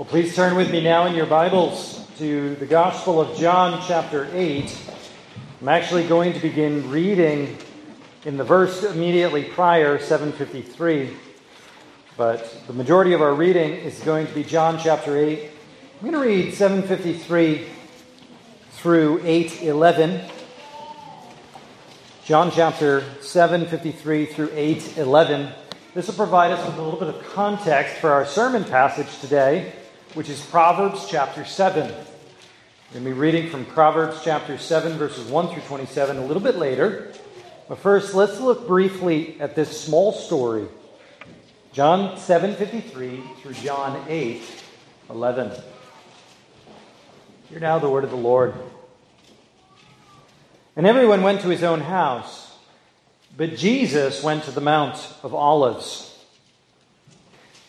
Well, please turn with me now in your Bibles to the Gospel of John, chapter 8. I'm actually going to begin reading in the verse immediately prior, 753. But the majority of our reading is going to be John chapter 8. I'm going to read 753 through 811. John chapter 753 through 811. This will provide us with a little bit of context for our sermon passage today, which is Proverbs chapter 7. We're going to be reading from Proverbs chapter 7, verses 1 through 27 a little bit later. But first, let's look briefly at this small story. John 7:53 through John 8:11. Hear now the word of the Lord. And everyone went to his own house. But Jesus went to the Mount of Olives.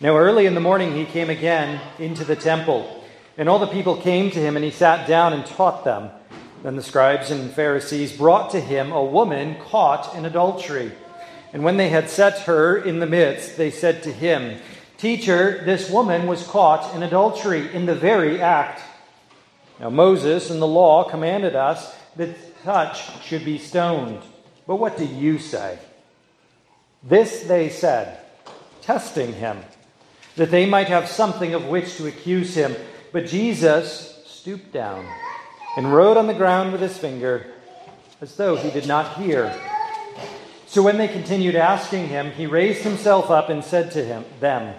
Now, early in the morning, he came again into the temple, and all the people came to him, and he sat down and taught them. Then the scribes and Pharisees brought to him a woman caught in adultery. And when they had set her in the midst, they said to him, Teacher, this woman was caught in adultery in the very act. Now, Moses in the law commanded us that such should be stoned. But what do you say? This they said, testing him, that they might have something of which to accuse him. But Jesus stooped down and wrote on the ground with his finger, as though he did not hear. So when they continued asking him, he raised himself up and said to him, them,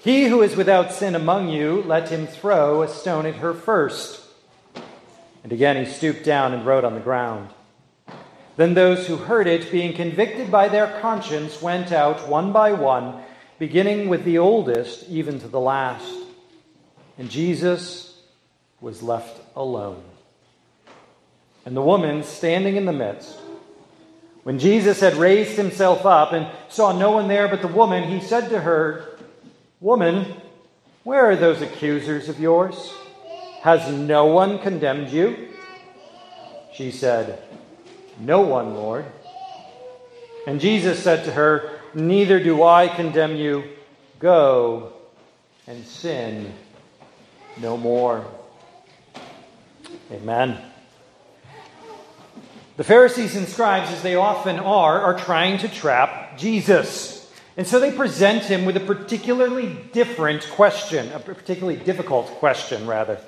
He who is without sin among you, let him throw a stone at her first. And again he stooped down and wrote on the ground. Then those who heard it, being convicted by their conscience, went out one by one, beginning with the oldest, even to the last. And Jesus was left alone. And the woman standing in the midst. When Jesus had raised himself up and saw no one there but the woman, he said to her, Woman, where are those accusers of yours? Has no one condemned you? She said, no one, Lord. And Jesus said to her, Neither do I condemn you. Go and sin no more. Amen. The Pharisees and scribes, as they often are, are trying to trap Jesus. And so they present him with a particularly different question, a particularly difficult question, rather.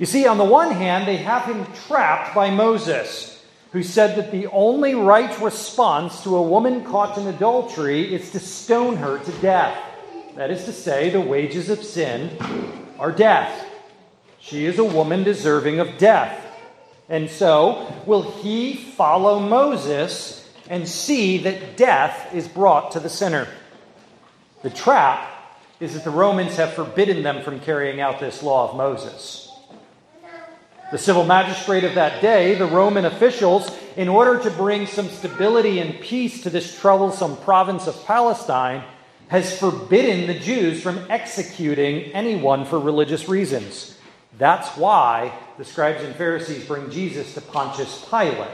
You see, on the one hand, they have him trapped by Moses who said that the only right response to a woman caught in adultery is to stone her to death. That is to say, the wages of sin are death. She is a woman deserving of death. And so, will he follow Moses and see that death is brought to the sinner? The trap is that the Romans have forbidden them from carrying out this law of Moses. The civil magistrate of that day, the Roman officials, in order to bring some stability and peace to this troublesome province of Palestine, has forbidden the Jews from executing anyone for religious reasons. That's why the scribes and Pharisees bring Jesus to Pontius Pilate.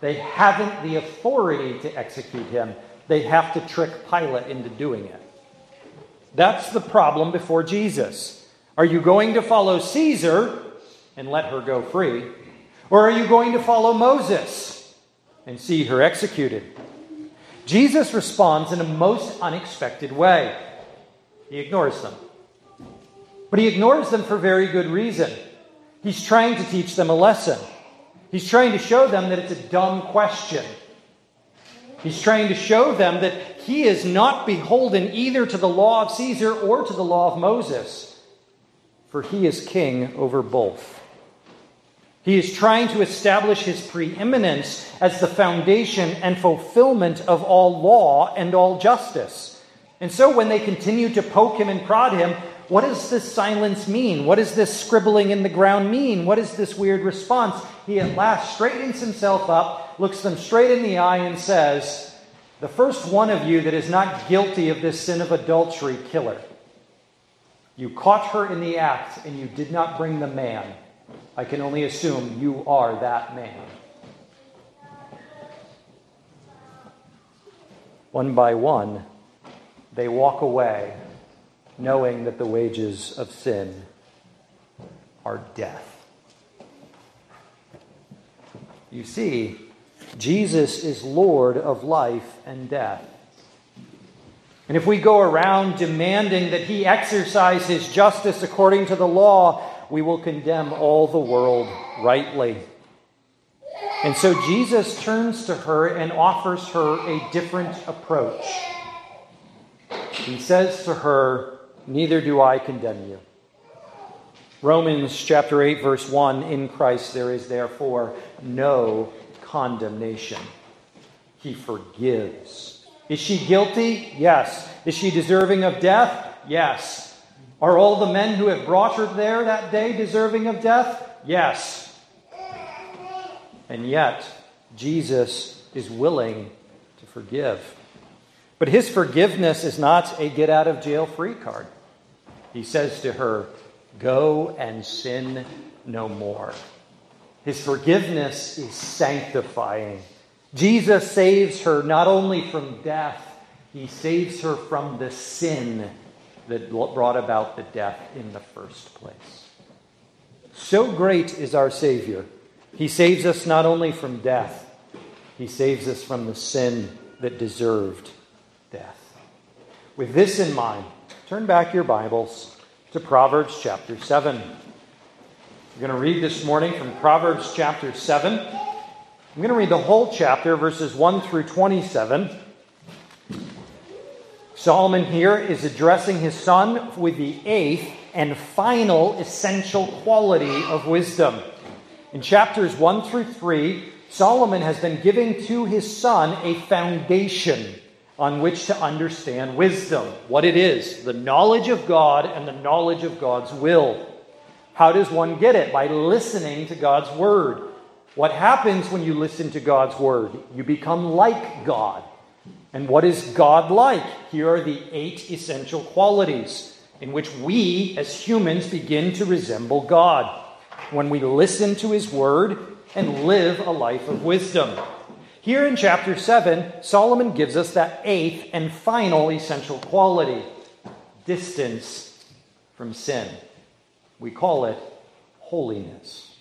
They haven't the authority to execute him, they have to trick Pilate into doing it. That's the problem before Jesus. Are you going to follow Caesar and let her go free? Or are you going to follow Moses and see her executed? Jesus responds in a most unexpected way. He ignores them. But he ignores them for very good reason. He's trying to teach them a lesson. He's trying to show them that it's a dumb question. He's trying to show them that he is not beholden either to the law of Caesar or to the law of Moses, for he is king over both. He is trying to establish his preeminence as the foundation and fulfillment of all law and all justice. And so when they continue to poke him and prod him, what does this silence mean? What does this scribbling in the ground mean? What is this weird response? He at last straightens himself up, looks them straight in the eye, and says, The first one of you that is not guilty of this sin of adultery, kill her. You caught her in the act, and you did not bring the man. I can only assume you are that man. One by one, they walk away, knowing that the wages of sin are death. You see, Jesus is Lord of life and death. And if we go around demanding that he exercise his justice according to the law, we will condemn all the world rightly. And so Jesus turns to her and offers her a different approach. He says to her, Neither do I condemn you. Romans chapter 8, verse 1 In Christ there is therefore no condemnation. He forgives. Is she guilty? Yes. Is she deserving of death? Yes. Are all the men who have brought her there that day deserving of death? Yes. And yet, Jesus is willing to forgive. But his forgiveness is not a get out of jail free card. He says to her, Go and sin no more. His forgiveness is sanctifying. Jesus saves her not only from death, he saves her from the sin that brought about the death in the first place. So great is our Savior he saves us not only from death, he saves us from the sin that deserved death. With this in mind, turn back your Bibles to Proverbs chapter 7. We're going to read this morning from Proverbs chapter 7. I'm going to read the whole chapter, verses 1 through 27. Solomon here is addressing his son with the eighth and final essential quality of wisdom. In chapters 1 through 3, Solomon has been giving to his son a foundation on which to understand wisdom, what it is, the knowledge of God and the knowledge of God's will. How does one get it? By listening to God's word. What happens when you listen to God's word? You become like God. And what is God like? Here are the eight essential qualities in which we as humans begin to resemble God when we listen to his word and live a life of wisdom. Here in chapter 7, Solomon gives us that eighth and final essential quality distance from sin. We call it holiness.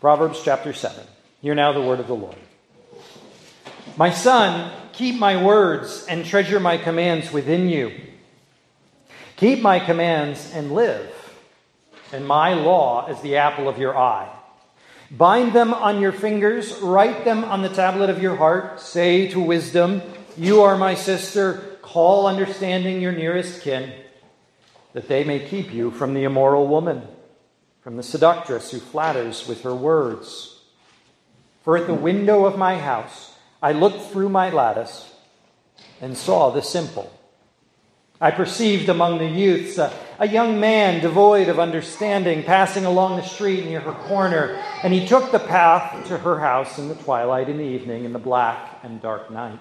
Proverbs chapter 7. Hear now the word of the Lord. My son, keep my words and treasure my commands within you. Keep my commands and live and my law is the apple of your eye. Bind them on your fingers, write them on the tablet of your heart. Say to wisdom, You are my sister. Call understanding your nearest kin, that they may keep you from the immoral woman, from the seductress who flatters with her words. For at the window of my house I looked through my lattice and saw the simple I perceived among the youths a, a, young man devoid of understanding passing along the street near her corner, and he took the path to her house in the twilight in the evening in the black and dark night.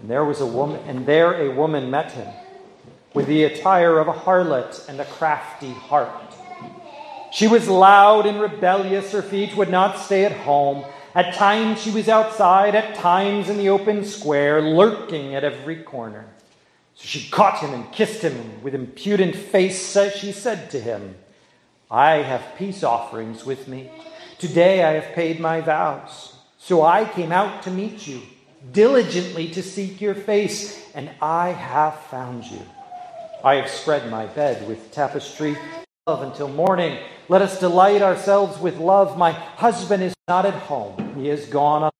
And there was a woman, and there a woman met him with the attire of a harlot and a crafty heart. She was loud and rebellious, her feet would not stay at home. At times she was outside, at times in the open square, lurking at every corner. So she caught him and kissed him, and with impudent face uh, she said to him, I have peace offerings with me. Today I have paid my vows. So I came out to meet you, diligently to seek your face, and I have found you. I have spread my bed with tapestry until morning. Let us delight ourselves with love. My husband is not at home. He has gone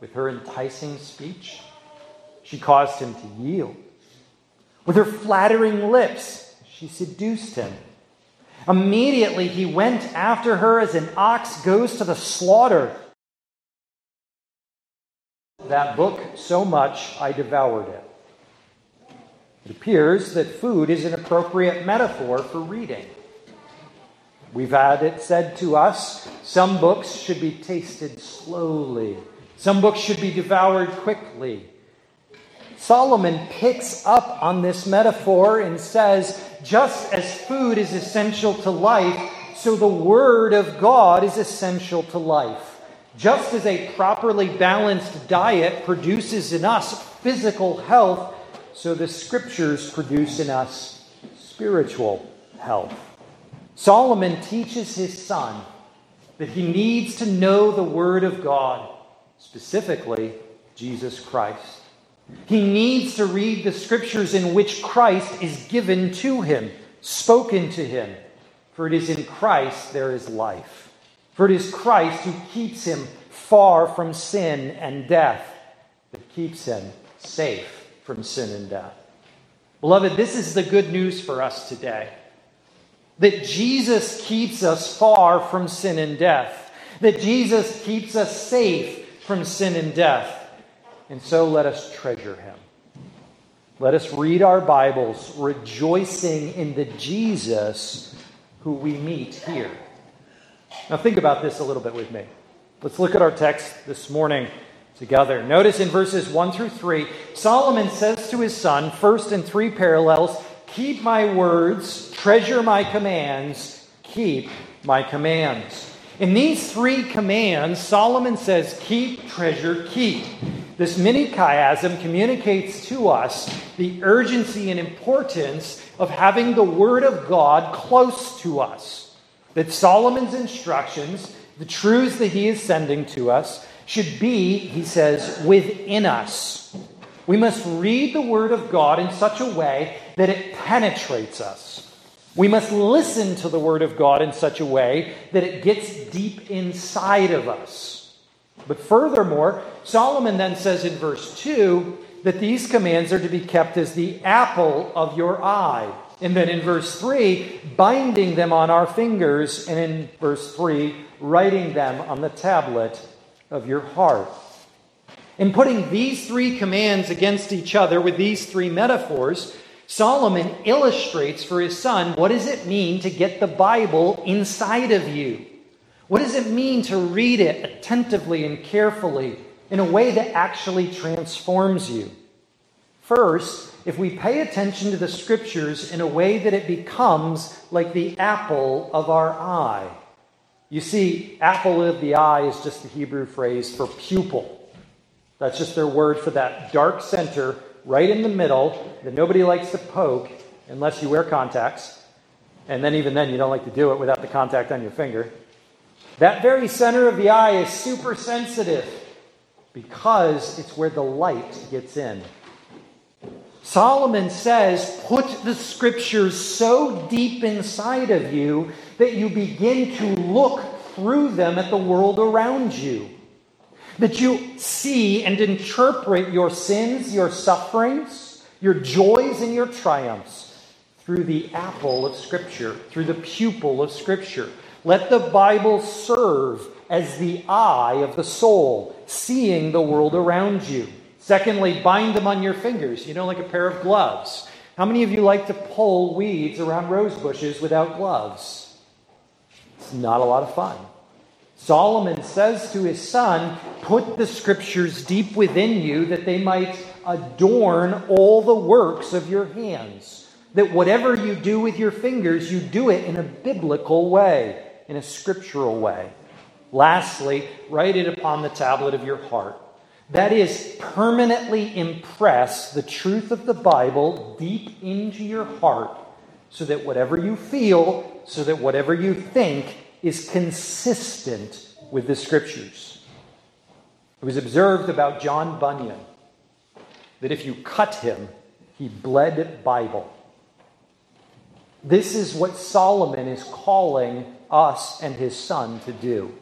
with her enticing speech. She caused him to yield. With her flattering lips, she seduced him. Immediately he went after her as an ox goes to the slaughter. That book so much I devoured it. It appears that food is an appropriate metaphor for reading. We've had it said to us some books should be tasted slowly, some books should be devoured quickly. Solomon picks up on this metaphor and says, just as food is essential to life, so the Word of God is essential to life. Just as a properly balanced diet produces in us physical health, so the scriptures produce in us spiritual health. Solomon teaches his son that he needs to know the Word of God, specifically Jesus Christ. He needs to read the scriptures in which Christ is given to him, spoken to him. For it is in Christ there is life. For it is Christ who keeps him far from sin and death, that keeps him safe from sin and death. Beloved, this is the good news for us today that Jesus keeps us far from sin and death, that Jesus keeps us safe from sin and death. And so let us treasure him. Let us read our Bibles rejoicing in the Jesus who we meet here. Now, think about this a little bit with me. Let's look at our text this morning together. Notice in verses 1 through 3, Solomon says to his son, first in three parallels, Keep my words, treasure my commands, keep my commands. In these three commands, Solomon says, Keep, treasure, keep. This mini chiasm communicates to us the urgency and importance of having the Word of God close to us. That Solomon's instructions, the truths that he is sending to us, should be, he says, within us. We must read the Word of God in such a way that it penetrates us. We must listen to the Word of God in such a way that it gets deep inside of us. But furthermore, Solomon then says in verse 2 that these commands are to be kept as the apple of your eye. And then in verse 3, binding them on our fingers. And in verse 3, writing them on the tablet of your heart. In putting these three commands against each other with these three metaphors, Solomon illustrates for his son what does it mean to get the Bible inside of you? What does it mean to read it attentively and carefully in a way that actually transforms you? First, if we pay attention to the scriptures in a way that it becomes like the apple of our eye. You see, apple of the eye is just the Hebrew phrase for pupil. That's just their word for that dark center right in the middle that nobody likes to poke unless you wear contacts. And then, even then, you don't like to do it without the contact on your finger. That very center of the eye is super sensitive because it's where the light gets in. Solomon says, put the scriptures so deep inside of you that you begin to look through them at the world around you. That you see and interpret your sins, your sufferings, your joys, and your triumphs through the apple of Scripture, through the pupil of Scripture. Let the Bible serve as the eye of the soul, seeing the world around you. Secondly, bind them on your fingers, you know, like a pair of gloves. How many of you like to pull weeds around rose bushes without gloves? It's not a lot of fun. Solomon says to his son, Put the scriptures deep within you that they might adorn all the works of your hands. That whatever you do with your fingers, you do it in a biblical way in a scriptural way. Lastly, write it upon the tablet of your heart. That is, permanently impress the truth of the Bible deep into your heart so that whatever you feel, so that whatever you think is consistent with the scriptures. It was observed about John Bunyan that if you cut him, he bled Bible. This is what Solomon is calling us and his son to do.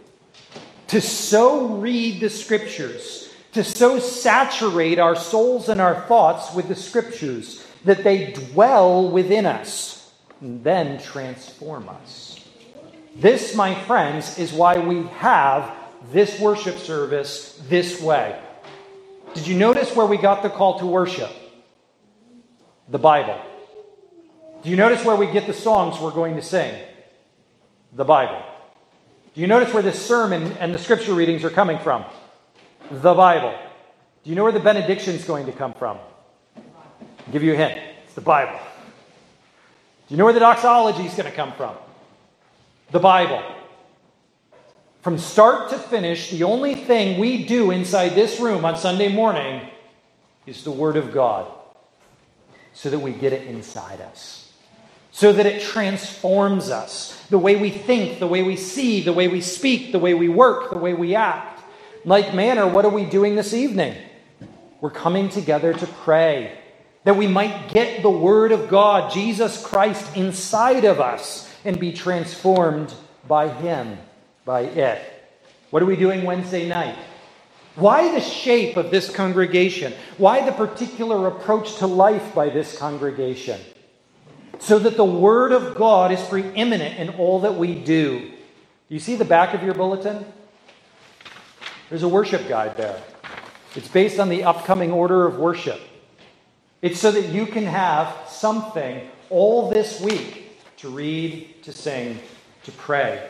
To so read the scriptures, to so saturate our souls and our thoughts with the scriptures that they dwell within us and then transform us. This, my friends, is why we have this worship service this way. Did you notice where we got the call to worship? The Bible. Do you notice where we get the songs we're going to sing? the Bible. Do you notice where this sermon and the scripture readings are coming from? The Bible. Do you know where the benediction is going to come from? I'll give you a hint. It's the Bible. Do you know where the doxology is going to come from? The Bible. From start to finish, the only thing we do inside this room on Sunday morning is the Word of God. so that we get it inside us, so that it transforms us the way we think, the way we see, the way we speak, the way we work, the way we act. Like manner, what are we doing this evening? We're coming together to pray that we might get the Word of God, Jesus Christ, inside of us and be transformed by Him, by it. What are we doing Wednesday night? Why the shape of this congregation? Why the particular approach to life by this congregation? So that the Word of God is preeminent in all that we do. You see the back of your bulletin? There's a worship guide there. It's based on the upcoming order of worship. It's so that you can have something all this week to read, to sing, to pray.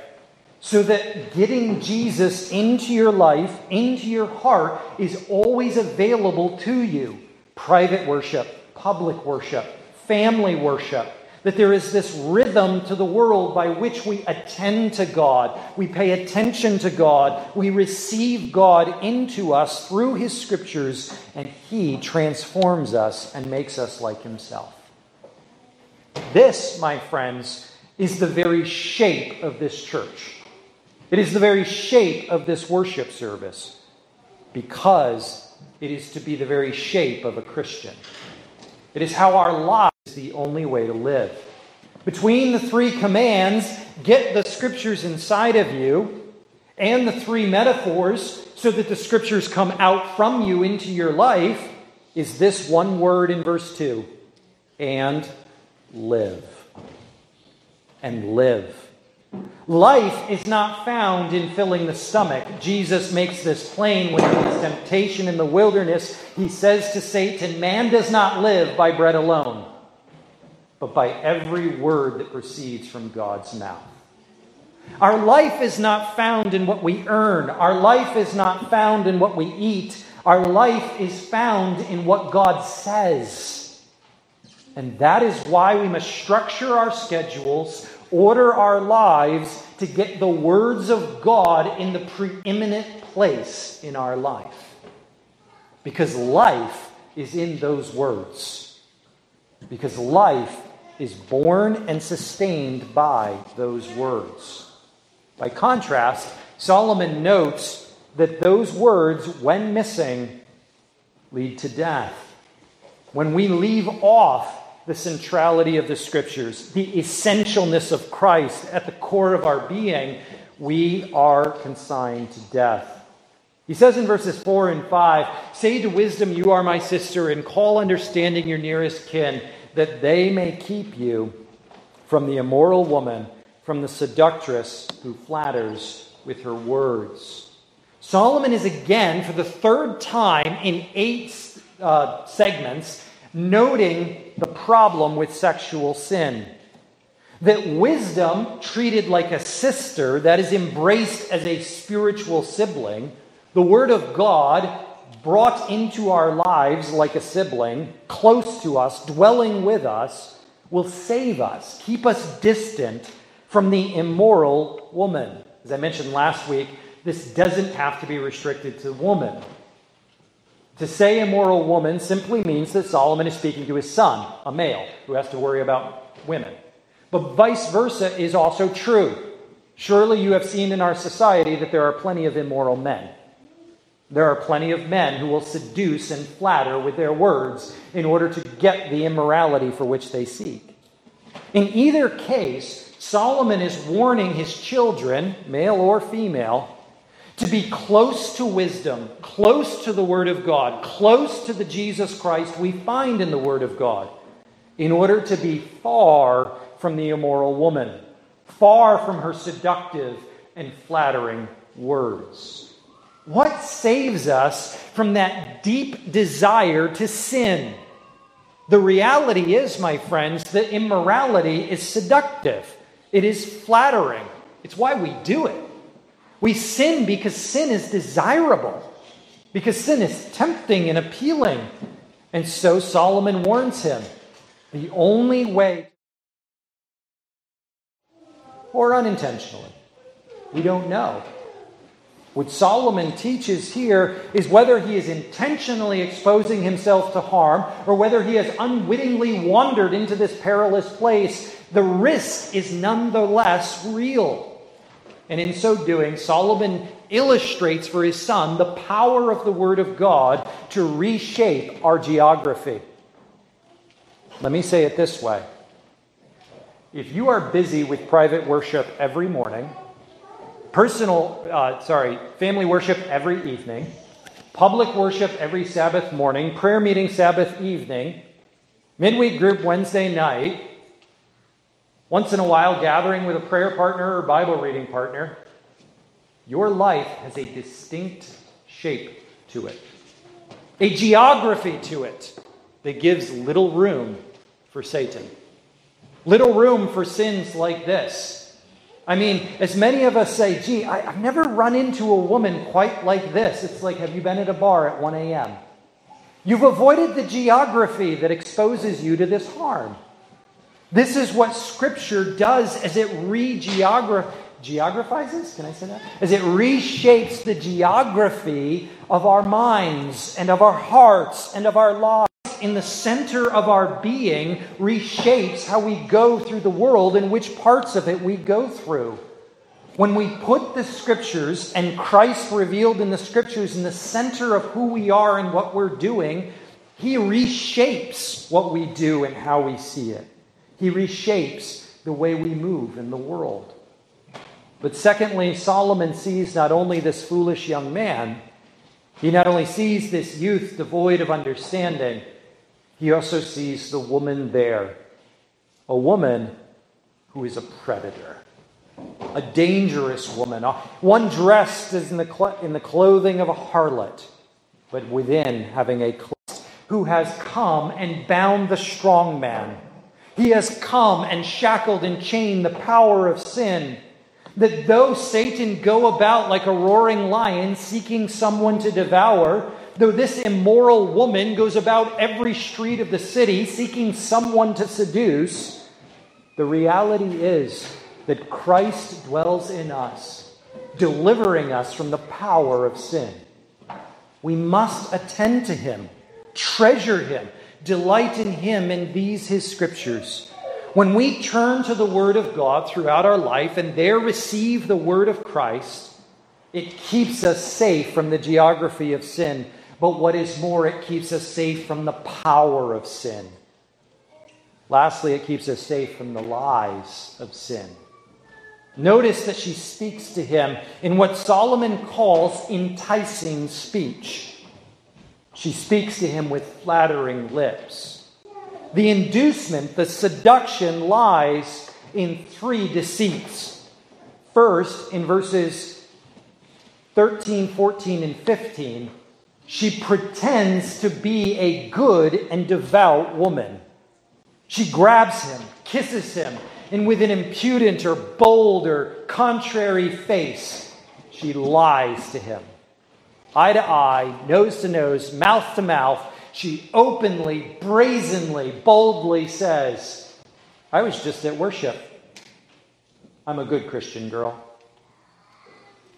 So that getting Jesus into your life, into your heart, is always available to you. Private worship, public worship, family worship. That there is this rhythm to the world by which we attend to God, we pay attention to God, we receive God into us through His scriptures, and He transforms us and makes us like Himself. This, my friends, is the very shape of this church. It is the very shape of this worship service because it is to be the very shape of a Christian. It is how our lives is the only way to live. Between the three commands, get the scriptures inside of you, and the three metaphors, so that the scriptures come out from you into your life, is this one word in verse 2 and live. And live. Life is not found in filling the stomach. Jesus makes this plain when in his temptation in the wilderness. He says to Satan, Man does not live by bread alone, but by every word that proceeds from God's mouth. Our life is not found in what we earn. Our life is not found in what we eat. Our life is found in what God says. And that is why we must structure our schedules order our lives to get the words of God in the preeminent place in our life. Because life is in those words. Because life is born and sustained by those words. By contrast, Solomon notes that those words, when missing, lead to death. When we leave off the centrality of the scriptures, the essentialness of Christ at the core of our being, we are consigned to death. He says in verses 4 and 5 Say to wisdom, You are my sister, and call understanding your nearest kin, that they may keep you from the immoral woman, from the seductress who flatters with her words. Solomon is again, for the third time in eight uh, segments, noting the problem with sexual sin. That wisdom, treated like a sister, that is embraced as a spiritual sibling, the Word of God brought into our lives like a sibling, close to us, dwelling with us, will save us, keep us distant from the immoral woman. As I mentioned last week, this doesn't have to be restricted to woman. To say immoral woman simply means that Solomon is speaking to his son, a male, who has to worry about women. But vice versa is also true. Surely you have seen in our society that there are plenty of immoral men. There are plenty of men who will seduce and flatter with their words in order to get the immorality for which they seek. In either case, Solomon is warning his children, male or female, to be close to wisdom, close to the Word of God, close to the Jesus Christ we find in the Word of God, in order to be far from the immoral woman, far from her seductive and flattering words. What saves us from that deep desire to sin? The reality is, my friends, that immorality is seductive. It is flattering. It's why we do it. We sin because sin is desirable, because sin is tempting and appealing. And so Solomon warns him the only way, or unintentionally, we don't know. What Solomon teaches here is whether he is intentionally exposing himself to harm or whether he has unwittingly wandered into this perilous place, the risk is nonetheless real. And in so doing, Solomon illustrates for his son the power of the Word of God to reshape our geography. Let me say it this way if you are busy with private worship every morning, personal, uh, sorry, family worship every evening, public worship every Sabbath morning, prayer meeting Sabbath evening, midweek group Wednesday night, once in a while gathering with a prayer partner or Bible reading partner, your life has a distinct shape to it, a geography to it that gives little room for Satan, little room for sins like this. I mean, as many of us say, gee, I, have never run into a woman quite like this. It's like, have you been at a bar at 1 a.m.? You've avoided the geography that exposes you to this harm. This is what Scripture does as it regeographies geographizes, can I say that? As it reshapes the geography of our minds and of our hearts and of our lives in the center of our being reshapes how we go through the world and which parts of it we go through. When we put the scriptures and Christ revealed in the scriptures in the center of who we are and what we're doing, he reshapes what we do and how we see it. He reshapes the way we move in the world. But secondly, Solomon sees not only this foolish young man, he not only sees this youth devoid of understanding, he also sees the woman there. A woman who is a predator, a dangerous woman, one dressed in the, in the clothing of a harlot, but within having a who has come and bound the strong man. He has come and shackled and chained the power of sin that though Satan go about like a roaring lion seeking someone to devour, though this immoral woman goes about every street of the city seeking someone to seduce, the reality is that Christ dwells in us, delivering us from the power of sin. We must attend to him, treasure him, delight in him in these his scriptures. When we turn to the Word of God throughout our life and there receive the Word of Christ, it keeps us safe from the geography of sin. But what is more, it keeps us safe from the power of sin. Lastly, it keeps us safe from the lies of sin. Notice that she speaks to him in what Solomon calls enticing speech. She speaks to him with flattering lips. The inducement, the seduction lies in three deceits. First, in verses 13, 14, and 15, she pretends to be a good and devout woman. She grabs him, kisses him, and with an impudent or bold or contrary face, she lies to him. Eye to eye, nose to nose, mouth to mouth, she openly, brazenly, boldly says, I was just at worship. I'm a good Christian girl.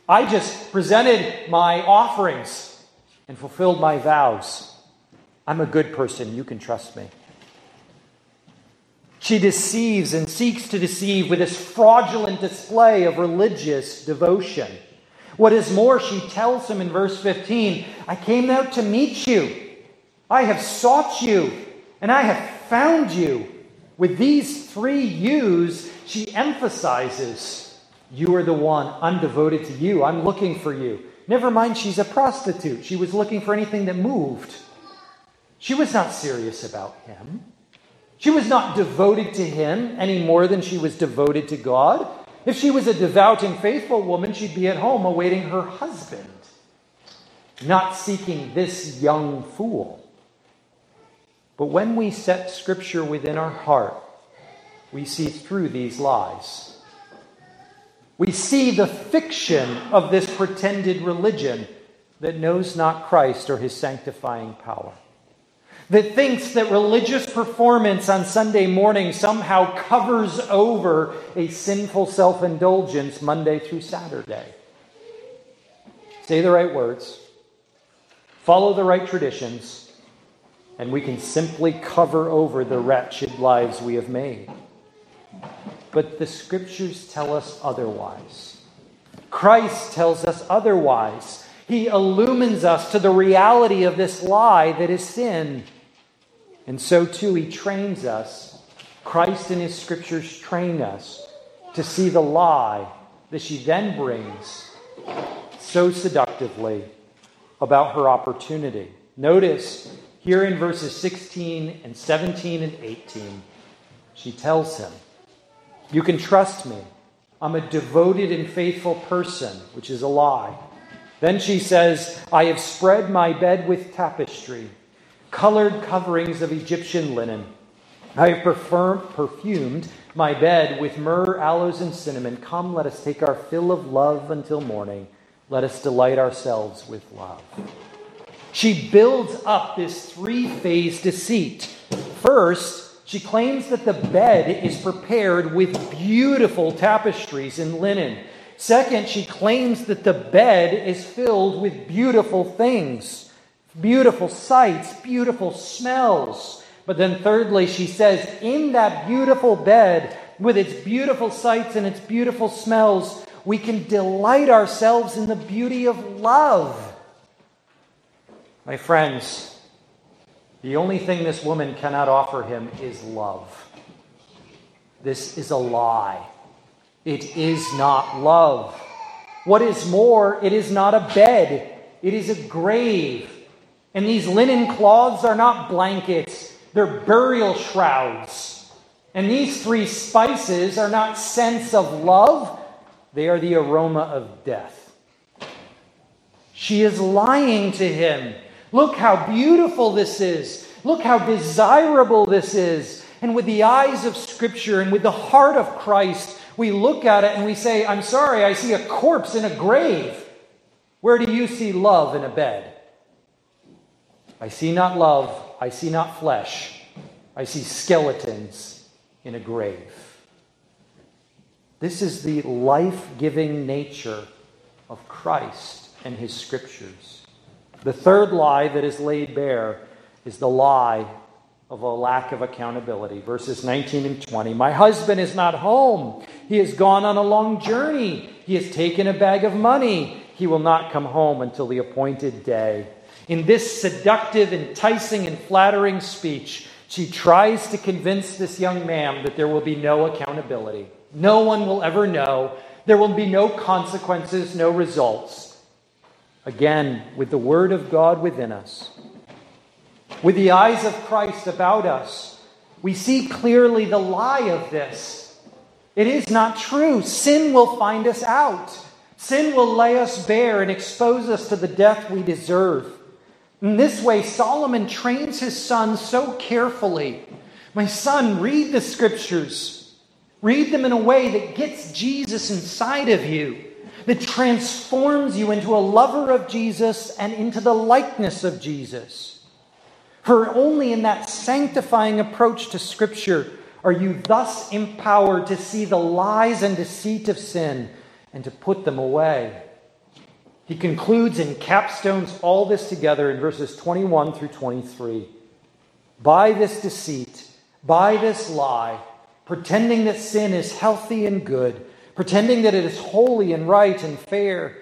I just presented my offerings and fulfilled my vows. I'm a good person. You can trust me. She deceives and seeks to deceive with this fraudulent display of religious devotion. What is more, she tells him in verse 15, I came out to meet you I have sought you, and I have found you. With these three yous, she emphasizes you are the one. I'm devoted to you. I'm looking for you. Never mind, she's a prostitute. She was looking for anything that moved. She was not serious about him. She was not devoted to him any more than she was devoted to God. If she was a devout and faithful woman, she'd be at home awaiting her husband, not seeking this young fool. But when we set Scripture within our heart, we see through these lies. We see the fiction of this pretended religion that knows not Christ or his sanctifying power. That thinks that religious performance on Sunday morning somehow covers over a sinful self indulgence Monday through Saturday. say the right words, follow the right traditions, and we can simply cover over the wretched lives we have made. But the scriptures tell us otherwise. Christ tells us otherwise. He illumines us to the reality of this lie that is sin. And so, too, He trains us. Christ in His scriptures train us to see the lie that she then brings so seductively about her opportunity. Notice here in verses 16 and 17 and 18, she tells him, You can trust me. I'm a devoted and faithful person, which is a lie. Then she says, I have spread my bed with tapestry colored coverings of Egyptian linen. I have perfumed my bed with myrrh, aloes, and cinnamon. Come, let us take our fill of love until morning. Let us delight ourselves with love. She builds up this three phase deceit. First, she claims that the bed is prepared with beautiful tapestries and linen. Second, she claims that the bed is filled with beautiful things beautiful sights, beautiful smells. But then, thirdly, she says, in that beautiful bed, with its beautiful sights and its beautiful smells, we can delight ourselves in the beauty of love. My friends, the only thing this woman cannot offer him is love. This is a lie. It is not love. What is more, it is not a bed, it is a grave. And these linen cloths are not blankets, they're burial shrouds. And these three spices are not scents of love, they are the aroma of death. She is lying to him. Look how beautiful this is. Look how desirable this is. And with the eyes of Scripture and with the heart of Christ, we look at it and we say, I'm sorry, I see a corpse in a grave. Where do you see love in a bed? I see not love, I see not flesh, I see skeletons in a grave. This is the life giving nature of Christ and his scriptures. The third lie that is laid bare is the lie of a lack of accountability. Verses 19 and 20. My husband is not home. He has gone on a long journey. He has taken a bag of money. He will not come home until the appointed day. In this seductive, enticing, and flattering speech, she tries to convince this young man that there will be no accountability. No one will ever know. There will be no consequences, no results. Again, with the Word of God within us, with the eyes of Christ about us, we see clearly the lie of this. It is not true. Sin will find us out. Sin will lay us bare and expose us to the death we deserve. In this way, Solomon trains his son so carefully. My son, read the scriptures. Read them in a way that gets Jesus inside of you, that transforms you into a lover of Jesus and into the likeness of Jesus. For only in that sanctifying approach to Scripture are you thus empowered to see the lies and deceit of sin and to put them away. He concludes and capstones all this together in verses 21 through 23. By this deceit, by this lie, pretending that sin is healthy and good, pretending that it is holy and right and fair,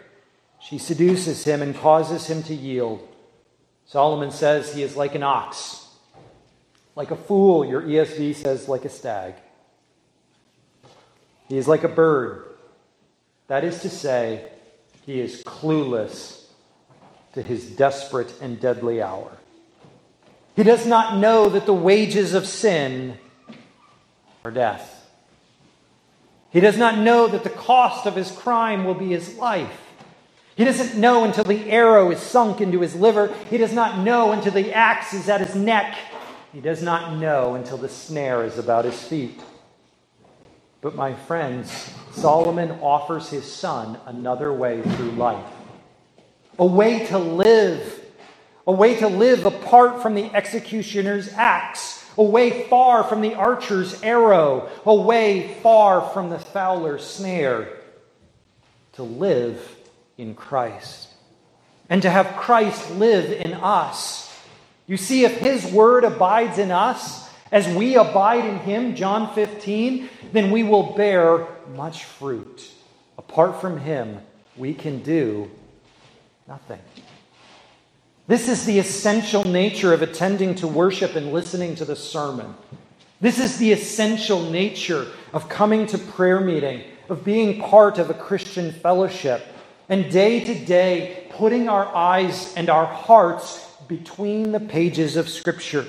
she seduces him and causes him to yield. Solomon says he is like an ox, like a fool, your ESV says, like a stag. He is like a bird. That is to say, he is clueless to his desperate and deadly hour. He does not know that the wages of sin are death. He does not know that the cost of his crime will be his life. He doesn't know until the arrow is sunk into his liver. He does not know until the axe is at his neck. He does not know until the snare is about his feet. But, my friends, Solomon offers his son another way through life. A way to live, a way to live apart from the executioner's axe, a way far from the archer's arrow, a way far from the fowler's snare, to live in Christ. and to have Christ live in us. You see, if his word abides in us, as we abide in him, John 15, then we will bear much fruit. Apart from him, we can do nothing. This is the essential nature of attending to worship and listening to the sermon. This is the essential nature of coming to prayer meeting, of being part of a Christian fellowship, and day to day putting our eyes and our hearts between the pages of Scripture,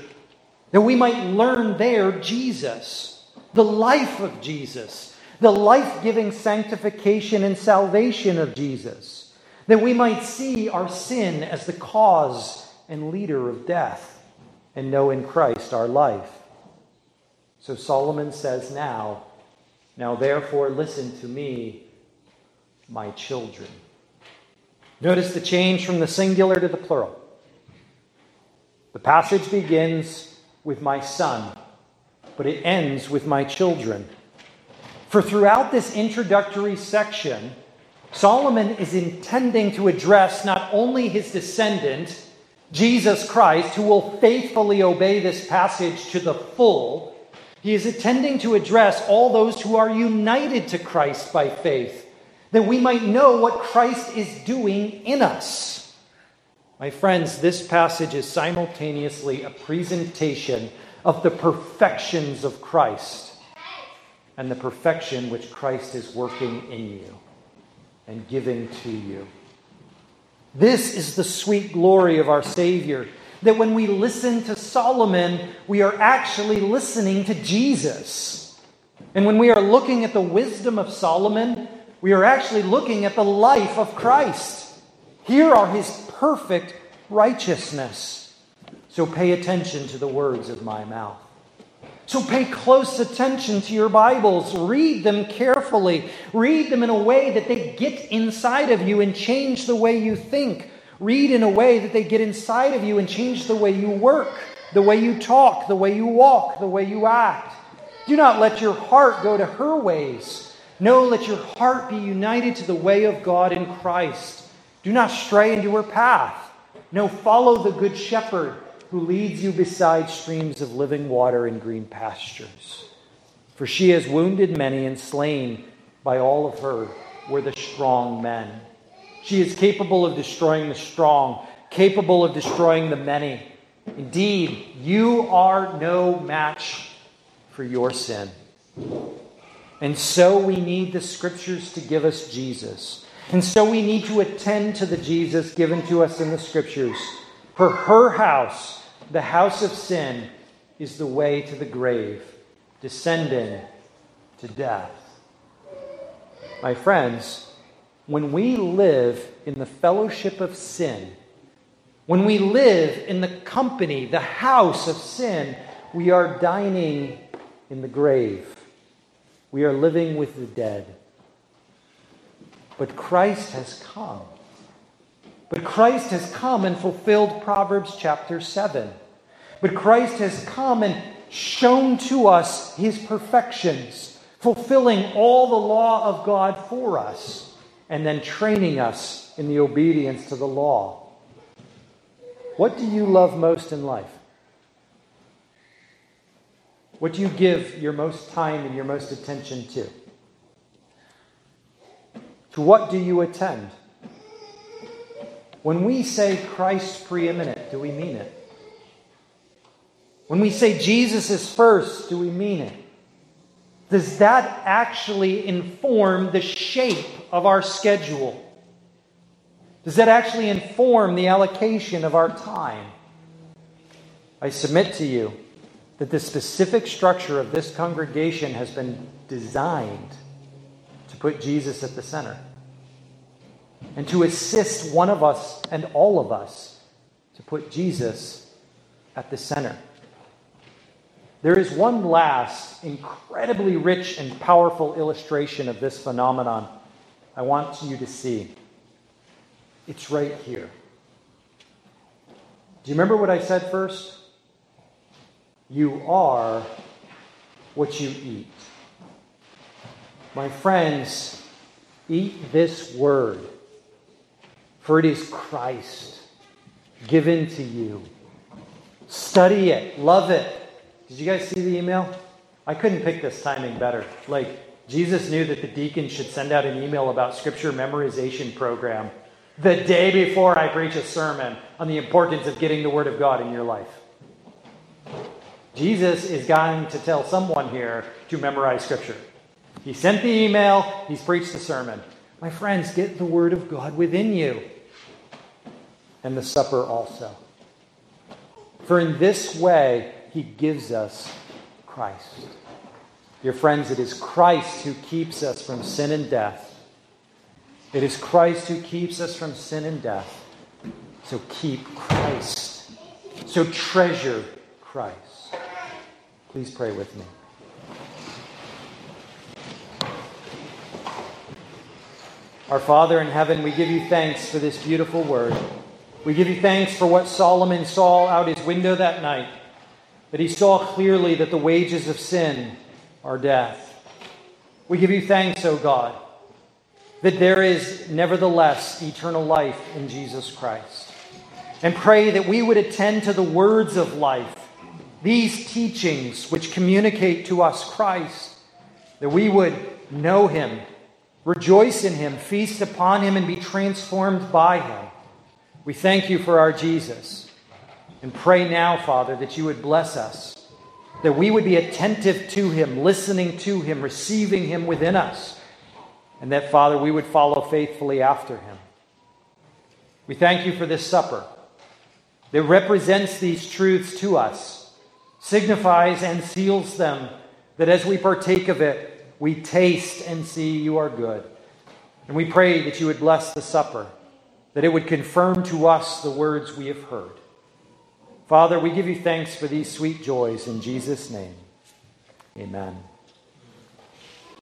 that we might learn there Jesus, the life of Jesus, the life giving sanctification and salvation of Jesus, that we might see our sin as the cause and leader of death, and know in Christ our life. So Solomon says now, Now therefore listen to me, my children. Notice the change from the singular to the plural. The passage begins with my son, but it ends with my children. For throughout this introductory section, Solomon is intending to address not only his descendant, Jesus Christ, who will faithfully obey this passage to the full, he is intending to address all those who are united to Christ by faith, that we might know what Christ is doing in us. My friends, this passage is simultaneously a presentation of the perfections of Christ and the perfection which Christ is working in you and giving to you. This is the sweet glory of our Savior. That when we listen to Solomon, we are actually listening to Jesus. And when we are looking at the wisdom of Solomon, we are actually looking at the life of Christ. Here are his perfect righteousness. So pay attention to the words of my mouth. So pay close attention to your Bibles. Read them carefully. Read them in a way that they get inside of you and change the way you think. Read in a way that they get inside of you and change the way you work, the way you talk, the way you walk, the way you act. Do not let your heart go to her ways. No, let your heart be united to the way of God in Christ. Do not stray into her path. No, follow the good shepherd who leads you beside streams of living water and green pastures. For she has wounded many and slain by all of her were the strong men. She is capable of destroying the strong, capable of destroying the many. Indeed, you are no match for your sin. And so we need the scriptures to give us Jesus. And so we need to attend to the Jesus given to us in the scriptures. For her house, the house of sin, is the way to the grave, descending to death. My friends, when we live in the fellowship of sin, when we live in the company, the house of sin, we are dining in the grave. We are living with the dead. But Christ has come. But Christ has come and fulfilled Proverbs chapter 7. But Christ has come and shown to us his perfections, fulfilling all the law of God for us, and then training us in the obedience to the law. What do you love most in life? What do you give your most time and your most attention to? To what do you attend? When we say Christ preeminent, do we mean it? When we say Jesus is first, do we mean it? Does that actually inform the shape of our schedule? Does that actually inform the allocation of our time? I submit to you that the specific structure of this congregation has been designed to put Jesus at the center and to assist one of us and all of us to put Jesus at the center. There is one last incredibly rich and powerful illustration of this phenomenon I want you to see. It's right here. Do you remember what I said first? You are what you eat. My friends, eat this word For it is Christ given to you. Study it, love it. Did you guys see the email? I couldn't pick this timing better. Like, Jesus knew that the deacon should send out an email about scripture memorization program the day before I preach a sermon on the importance of getting the Word of God in your life. Jesus is going to tell someone here to memorize Scripture. He sent the email, he's preached the sermon. My friends, get the Word of God within you. And the supper also. For in this way, he gives us Christ. Dear friends, it is Christ who keeps us from sin and death. It is Christ who keeps us from sin and death. So keep Christ. So treasure Christ. Please pray with me. Our Father in heaven, we give you thanks for this beautiful word. We give you thanks for what Solomon saw out his window that night, that he saw clearly that the wages of sin are death. We give you thanks, O God, that there is nevertheless eternal life in Jesus Christ. And pray that we would attend to the words of life, these teachings which communicate to us Christ, that we would know him, rejoice in him, feast upon him, and be transformed by him we thank you for our Jesus and pray now, Father, that you would bless us, that we would be attentive to him, listening to him, receiving him within us, and that, Father, we would follow faithfully after him. We thank you for this supper that represents these truths to us, signifies and seals them, that as we partake of it, we taste and see you are good. And we pray that you would bless the supper that it would confirm to us the words we have heard. Father, we give you thanks for these sweet joys in Jesus' name. Amen.